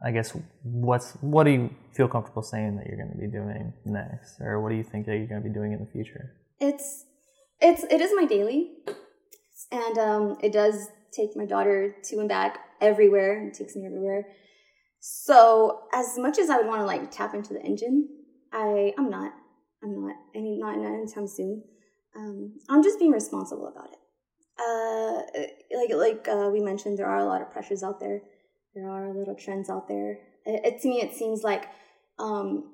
I guess, what's what do you feel comfortable saying that you're going to be doing next, or what do you think that you're going to be doing in the future? It's it's it is my daily, and um, it does take my daughter to and back everywhere. It takes me everywhere. So as much as I would want to like tap into the engine, I I'm not. I'm not. I mean, not anytime soon. Um, I'm just being responsible about it. Uh, like like uh, we mentioned, there are a lot of pressures out there. There are little trends out there. It, it to me, it seems like um,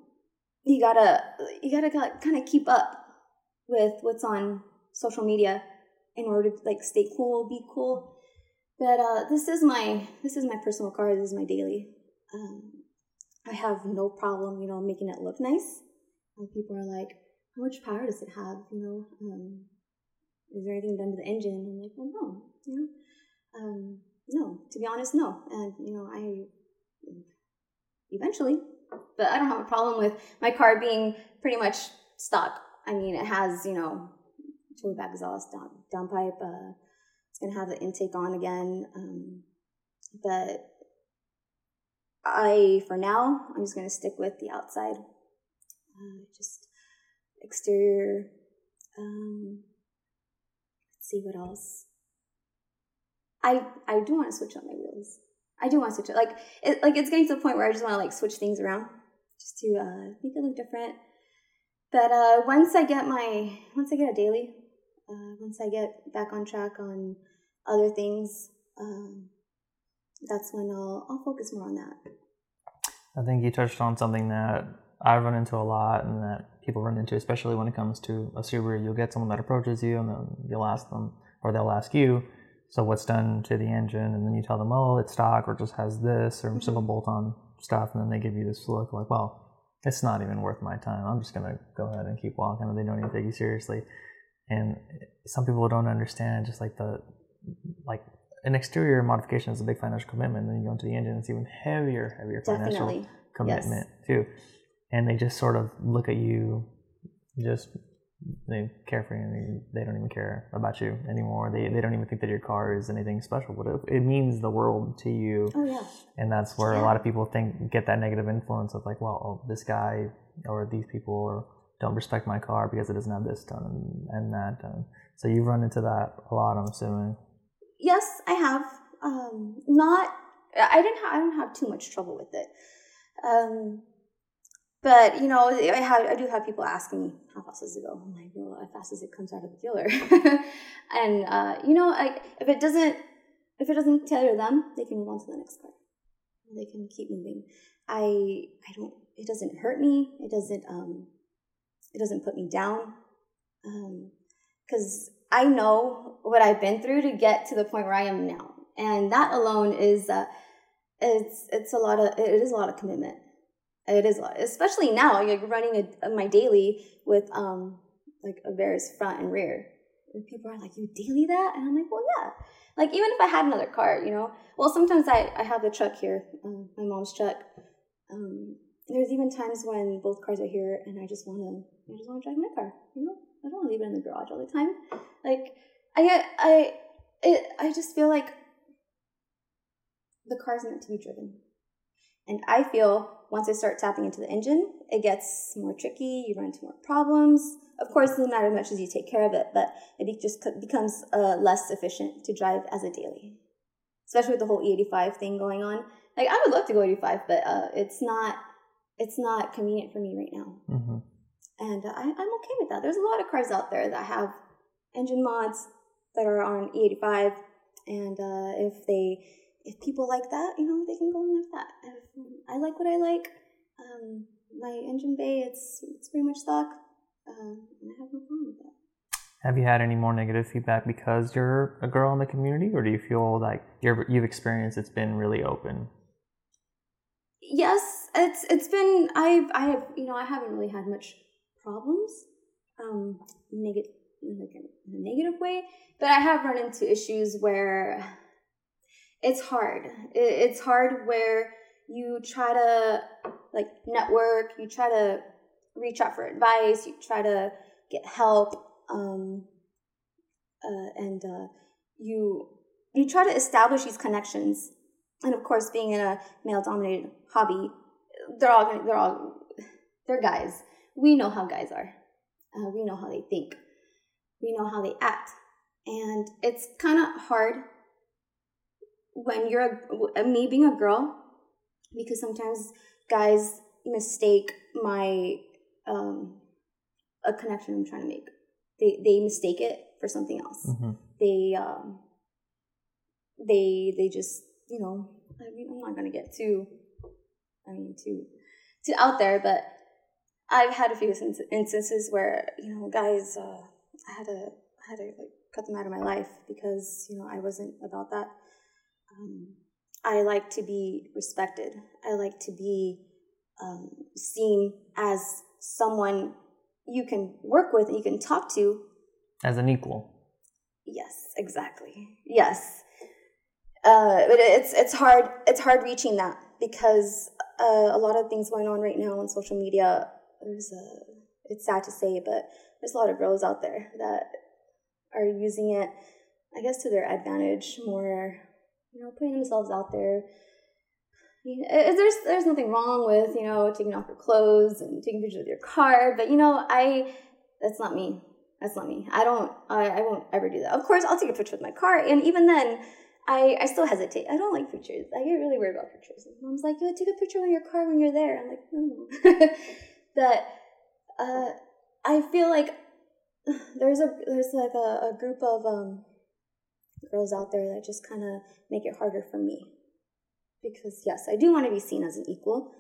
you gotta you gotta kind of keep up with what's on social media in order to like stay cool, be cool. But uh, this is my this is my personal car. This is my daily. Um, I have no problem, you know, making it look nice. And people are like, "How much power does it have?" You know, um, is there anything done to the engine? I'm like, "Well, no." You know, um, no. To be honest, no. And you know, I eventually, but I don't have a problem with my car being pretty much stock. I mean, it has you know, tool back exhaust, down, downpipe. Uh, it's gonna have the intake on again, um, but I, for now, I'm just gonna stick with the outside. Uh, just exterior. Um, let's see what else. I I do want to switch up my wheels. I do want to switch it. Like it, like it's getting to the point where I just want to like switch things around, just to uh, make it look different. But uh, once I get my once I get a daily, uh, once I get back on track on other things, um, that's when I'll I'll focus more on that. I think you touched on something that I run into a lot and that people run into, especially when it comes to a Subaru. You'll get someone that approaches you, and then you'll ask them, or they'll ask you, "So what's done to the engine?" And then you tell them, "Oh, it's stock, or just has this, or simple bolt-on stuff." And then they give you this look like, "Well, it's not even worth my time. I'm just gonna go ahead and keep walking." And they don't even take you seriously. And some people don't understand just like the like an exterior modification is a big financial commitment. Then you go into the engine, it's even heavier, heavier financial Definitely. commitment too. And they just sort of look at you, just they carefree, and they, they don't even care about you anymore. They they don't even think that your car is anything special, but it, it means the world to you. Oh yeah. And that's where a lot of people think get that negative influence of like, well, oh, this guy or these people or don't respect my car because it doesn't have this done and, that done. So you've run into that a lot, I'm assuming. Yes, I have. Um, not. I didn't. Ha- I don't have too much trouble with it. Um, but you know, I have. I do have people asking me how fast does it go. I'm like, well, as fast as it comes out of the dealer. and uh, you know, like if it doesn't, if it doesn't tailor them, they can move on to the next car. They can keep moving. I. I don't. It doesn't hurt me. It doesn't. Um, it doesn't put me down. Um, because I know what I've been through to get to the point where I am now, and that alone is uh, it's it's a lot of it is a lot of commitment. It is lot, especially now. Like running a, my daily with um like a Varis front and rear. And people are like, "You daily that?" And I'm like, "Well, yeah." Like even if I had another car, you know. Well, sometimes I I have the truck here, um, my mom's truck. Um, there's even times when both cars are here, and I just wanna I just wanna drive my car, you know. I don't want to leave it in the garage all the time. Like I I it I just feel like the car's meant to be driven. And I feel once I start tapping into the engine, it gets more tricky. You run into more problems. Of course, it doesn't matter as much as you take care of it, but it just becomes uh, less efficient to drive as a daily, especially with the whole E85 thing going on. Like I would love to go 85, but uh, it's not it's not convenient for me right now hmm and I, I'm okay with that. There's a lot of cars out there that have engine mods that are on E85, and uh, if they, if people like that, you know, they can go and like that. If I like what I like, um, my engine bay, it's it's pretty much stock, um, and I have no problem with that. Have you had any more negative feedback because you're a girl in the community, or do you feel like you're, you've experienced it's been really open? Yes, it's it's been I've I have you know I haven't really had much problems, um, negative like in a negative way, but I have run into issues where it's hard. It, it's hard where you try to like network, you try to reach out for advice, you try to get help, um, uh, and uh, you you try to establish these connections. And of course, being in a male-dominated hobby, they're all they're all they're guys. We know how guys are. Uh, we know how they think. We know how they act, and it's kind of hard when you're a, me being a girl because sometimes guys mistake my um, a connection I'm trying to make. They they mistake it for something else. hmm They um, they they just you know I mean I'm not gonna get too I mean too too out there, but I've had a few inst- instances where you know guys uh, I had to I had to like cut them out of my life because you know I wasn't about that. Um, I like to be respected. I like to be um, seen as someone you can work with and you can talk to As an equal. Yes, exactly. Yes, uh, but it's it's hard. It's hard reaching that because uh, a lot of things going on right now on social media. There's a. It's sad to say, but there's a lot of girls out there that are using it, I guess, to their advantage. More, you know, putting themselves out there. I mean, there's there's nothing wrong with you know taking off your clothes and taking pictures of your car, but you know, I that's not me. That's not me. I don't. I, I won't ever do that. Of course, I'll take a picture with my car, and even then, I I still hesitate. I don't like pictures. I get really worried about pictures. Mom's like, "Yo, take a picture with your car when you're there." I'm like, no. that uh, I feel like there's a there's like a, a group of um girls out there that just kind of make it harder for me because yes, I do want to be seen as an equal.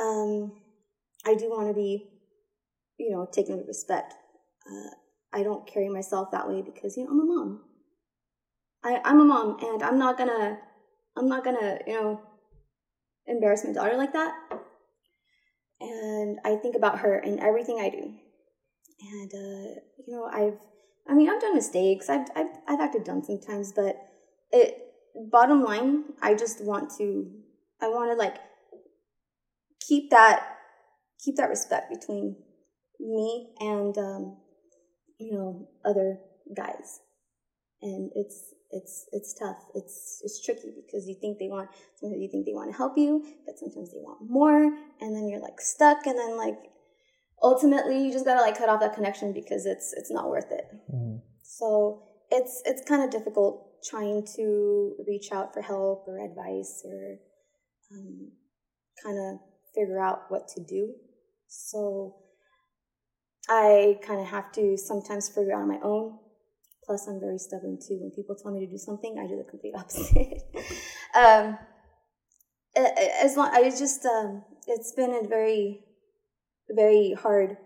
Um, I do want to be you know, taken with respect. Uh, I don't carry myself that way because you know I'm a mom. I, I'm a mom, and I'm not gonna, I'm not gonna, you know, embarrass my daughter like that. And I think about her in everything I do. And uh, you know, I've, I mean, I've done mistakes. I've, I've, I've acted dumb sometimes, but it. Bottom line, I just want to, I want to like keep that, keep that respect between me and um, you know other guys and it's it's it's tough it's it's tricky because you think they want sometimes you think they want to help you but sometimes they want more and then you're like stuck and then like ultimately you just gotta like cut off that connection because it's it's not worth it Mm-hmm. so it's it's kind of difficult trying to reach out for help or advice or um, kind of figure out what to do so I kind of have to sometimes figure out on my own. Plus, I'm very stubborn too. When people tell me to do something, I do the complete opposite. um, as long, I just, um, it's been a very, very hard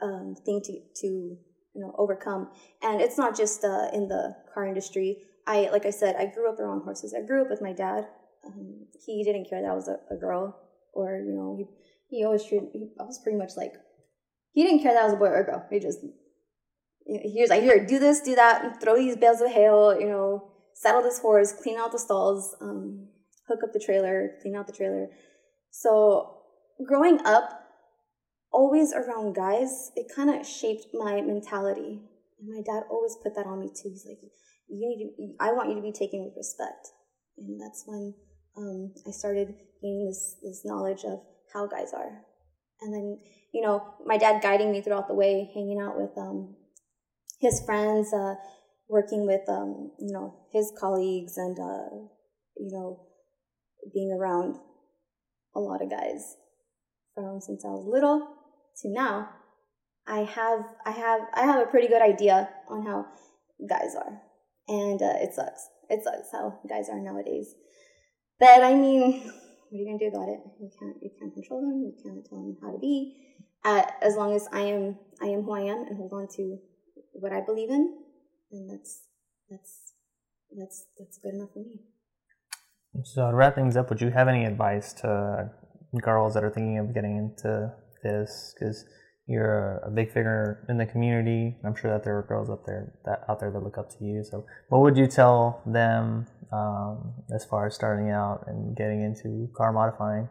um, thing to to you know overcome, and it's not just uh, in the car industry. I, like I said, I grew up around horses. I grew up with my dad. Um, he didn't care that I was a, a girl, or you know, he he always treated. He, I was pretty much like he didn't care that I was a boy or a girl. He just he was like, here, do this, do that, throw these bales of hail, you know, saddle this horse, clean out the stalls, um, hook up the trailer, clean out the trailer. So growing up, always around guys, it kind of shaped my mentality. And my dad always put that on me too. He's like, you need to, I want you to be taken with respect. And that's when um, I started gaining this, this knowledge of how guys are. And then you know, my dad guiding me throughout the way, hanging out with um, his friends, uh, working with, um, you know, his colleagues, and uh, you know, being around a lot of guys from since I was little to now. I have, I have, I have a pretty good idea on how guys are, and uh, it sucks. It sucks how guys are nowadays. But I mean, what are you gonna do about it? You can't, you can't control them. You can't tell them how to be uh, as long as I am I am who I am and hold on to what I believe in, then that's that's that's that's good enough for me. So to wrap things up, would you have any advice to girls that are thinking of getting into this? Because you're a big figure in the community. I'm sure that there are girls up there that out there that look up to you. So what would you tell them um, as far as starting out and getting into car modifying?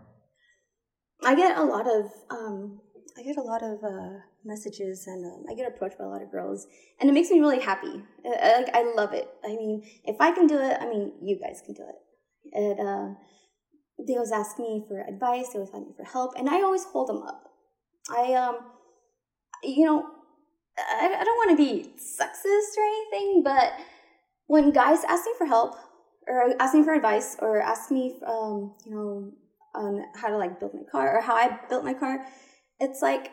I get a lot of um, I get a lot of uh, messages and um, I get approached by a lot of girls, and it makes me really happy. I, I, like I love it. I mean, if I can do it, I mean, you guys can do it. And uh, they always ask me for advice. They always ask me for help, and I always hold them up. I um, you know, I, I don't want to be sexist or anything, but when guys ask me for help or ask me for advice or ask me, um, you know, on how to like build my car or how I built my car it's like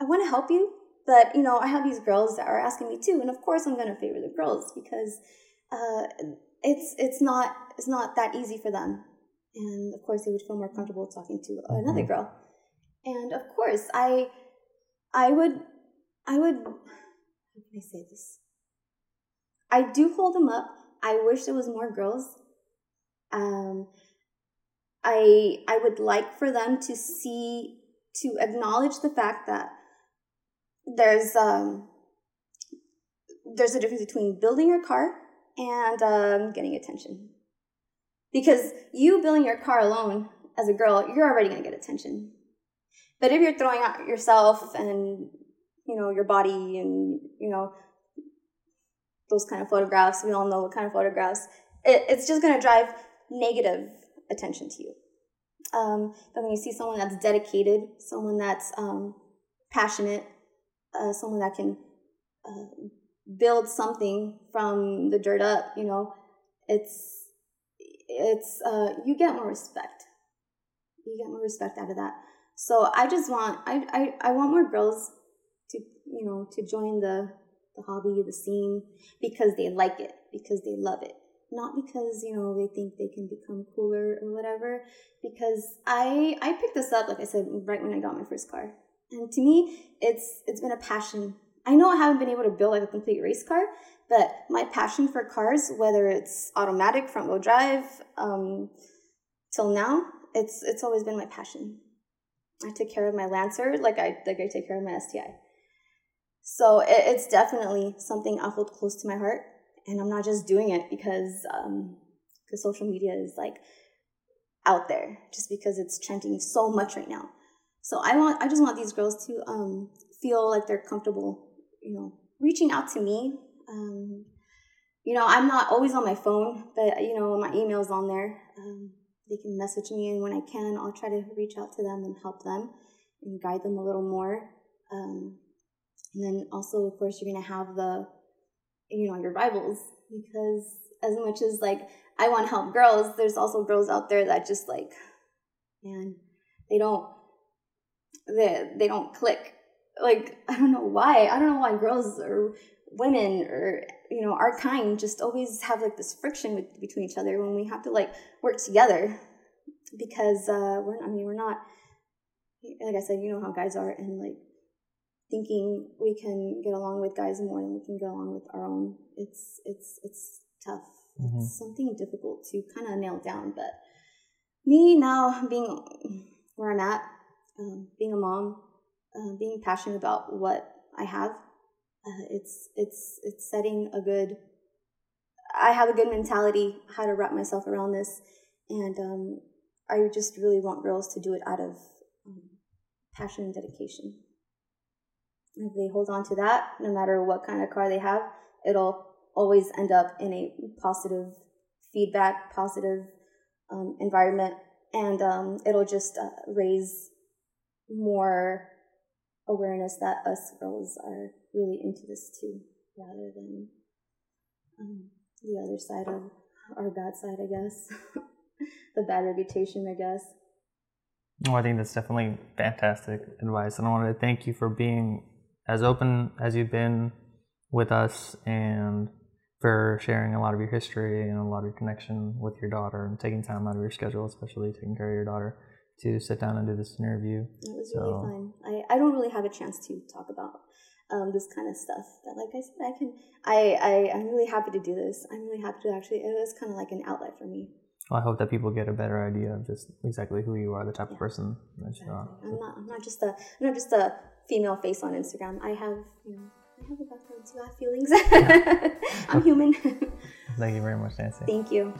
I want to help you, but you know I have these girls that are asking me too, and of course I'm going to favor the girls because uh, it's it's not it's not that easy for them, and of course they would feel more comfortable talking to another Mhm. girl, and of course I I would I would how can I say this? I do hold them up. I wish there was more girls. Um, I I would like for them to see to acknowledge the fact that there's um there's a difference between building your car and um, getting attention. Because you building your car alone as a girl, you're already gonna get attention. But if you're throwing out yourself and you know your body and you know those kind of photographs, we all know what kind of photographs. It, it's just gonna drive negative attention to you. Um, but when you see someone that's dedicated, someone that's um, passionate, uh, someone that can uh, build something from the dirt up, you know, it's it's uh, you get more respect. You get more respect out of that. So I just want I I, I want more girls to you know to join the the hobby, the scene because they like it, because they love it not because you know they think they can become cooler or whatever because i i picked this up like i said right when i got my first car And to me, it's it's been a passion. I know I haven't been able to build like a complete race car, but my passion for cars, whether it's automatic, front wheel drive, um, till now, it's it's always been my passion. I took care of my Lancer like I like I take care of my STI. So it, it's definitely something I hold close to my heart, and I'm not just doing it because um, because social media is like out there, just because it's trending so much right now. So I want I just want these girls to um, feel like they're comfortable, you know, reaching out to me. Um, you know, I'm not always on my phone, but you know, my email's on there. Um, they can message me, and when I can, I'll try to reach out to them and help them and guide them a little more. Um, and then also, of course, you're gonna have the, you know, your rivals because as much as like I want to help girls, there's also girls out there that just like, man, they don't, they they don't click. Like I don't know why. I don't know why girls or women or you know our kind just always have like this friction with, between each other when we have to like work together because uh we're I mean we're not like I said you know how guys are and like thinking we can get along with guys more than we can get along with our own. It's it's it's tough. Mhm. it's something difficult to kind of nail down but me now being where I'm at um, being a mom uh, being passionate about what I have uh, it's it's it's setting a good i have a good mentality how to wrap myself around this and um, i just really want girls to do it out of um, passion and dedication if they hold on to that no matter what kind of car they have it'll always end up in a positive feedback positive um, environment and um, it'll just uh, raise more awareness that us girls are really into this too, rather than um, the other side of our bad side, I guess. the bad reputation, I guess. Well, I think that's definitely fantastic advice, and I want to thank you for being as open as you've been with us, and for sharing a lot of your history and a lot of your connection with your daughter, and taking time out of your schedule, especially taking care of your daughter, to sit down and do this interview. It was So- really fun. I, I don't really have a chance to talk about um, this kind of stuff. But like I said, I can. I, I I'm really happy to do this. I'm really happy to actually. It was kind of like an outlet for me. Well, I hope that people get a better idea of just exactly who you are, the type of person that you are. I'm not. I'm not just a. I'm not just a female face on Instagram. I have. You know. I have a background too. I have feelings. I'm human. Thank you very much, Nancy. Thank you.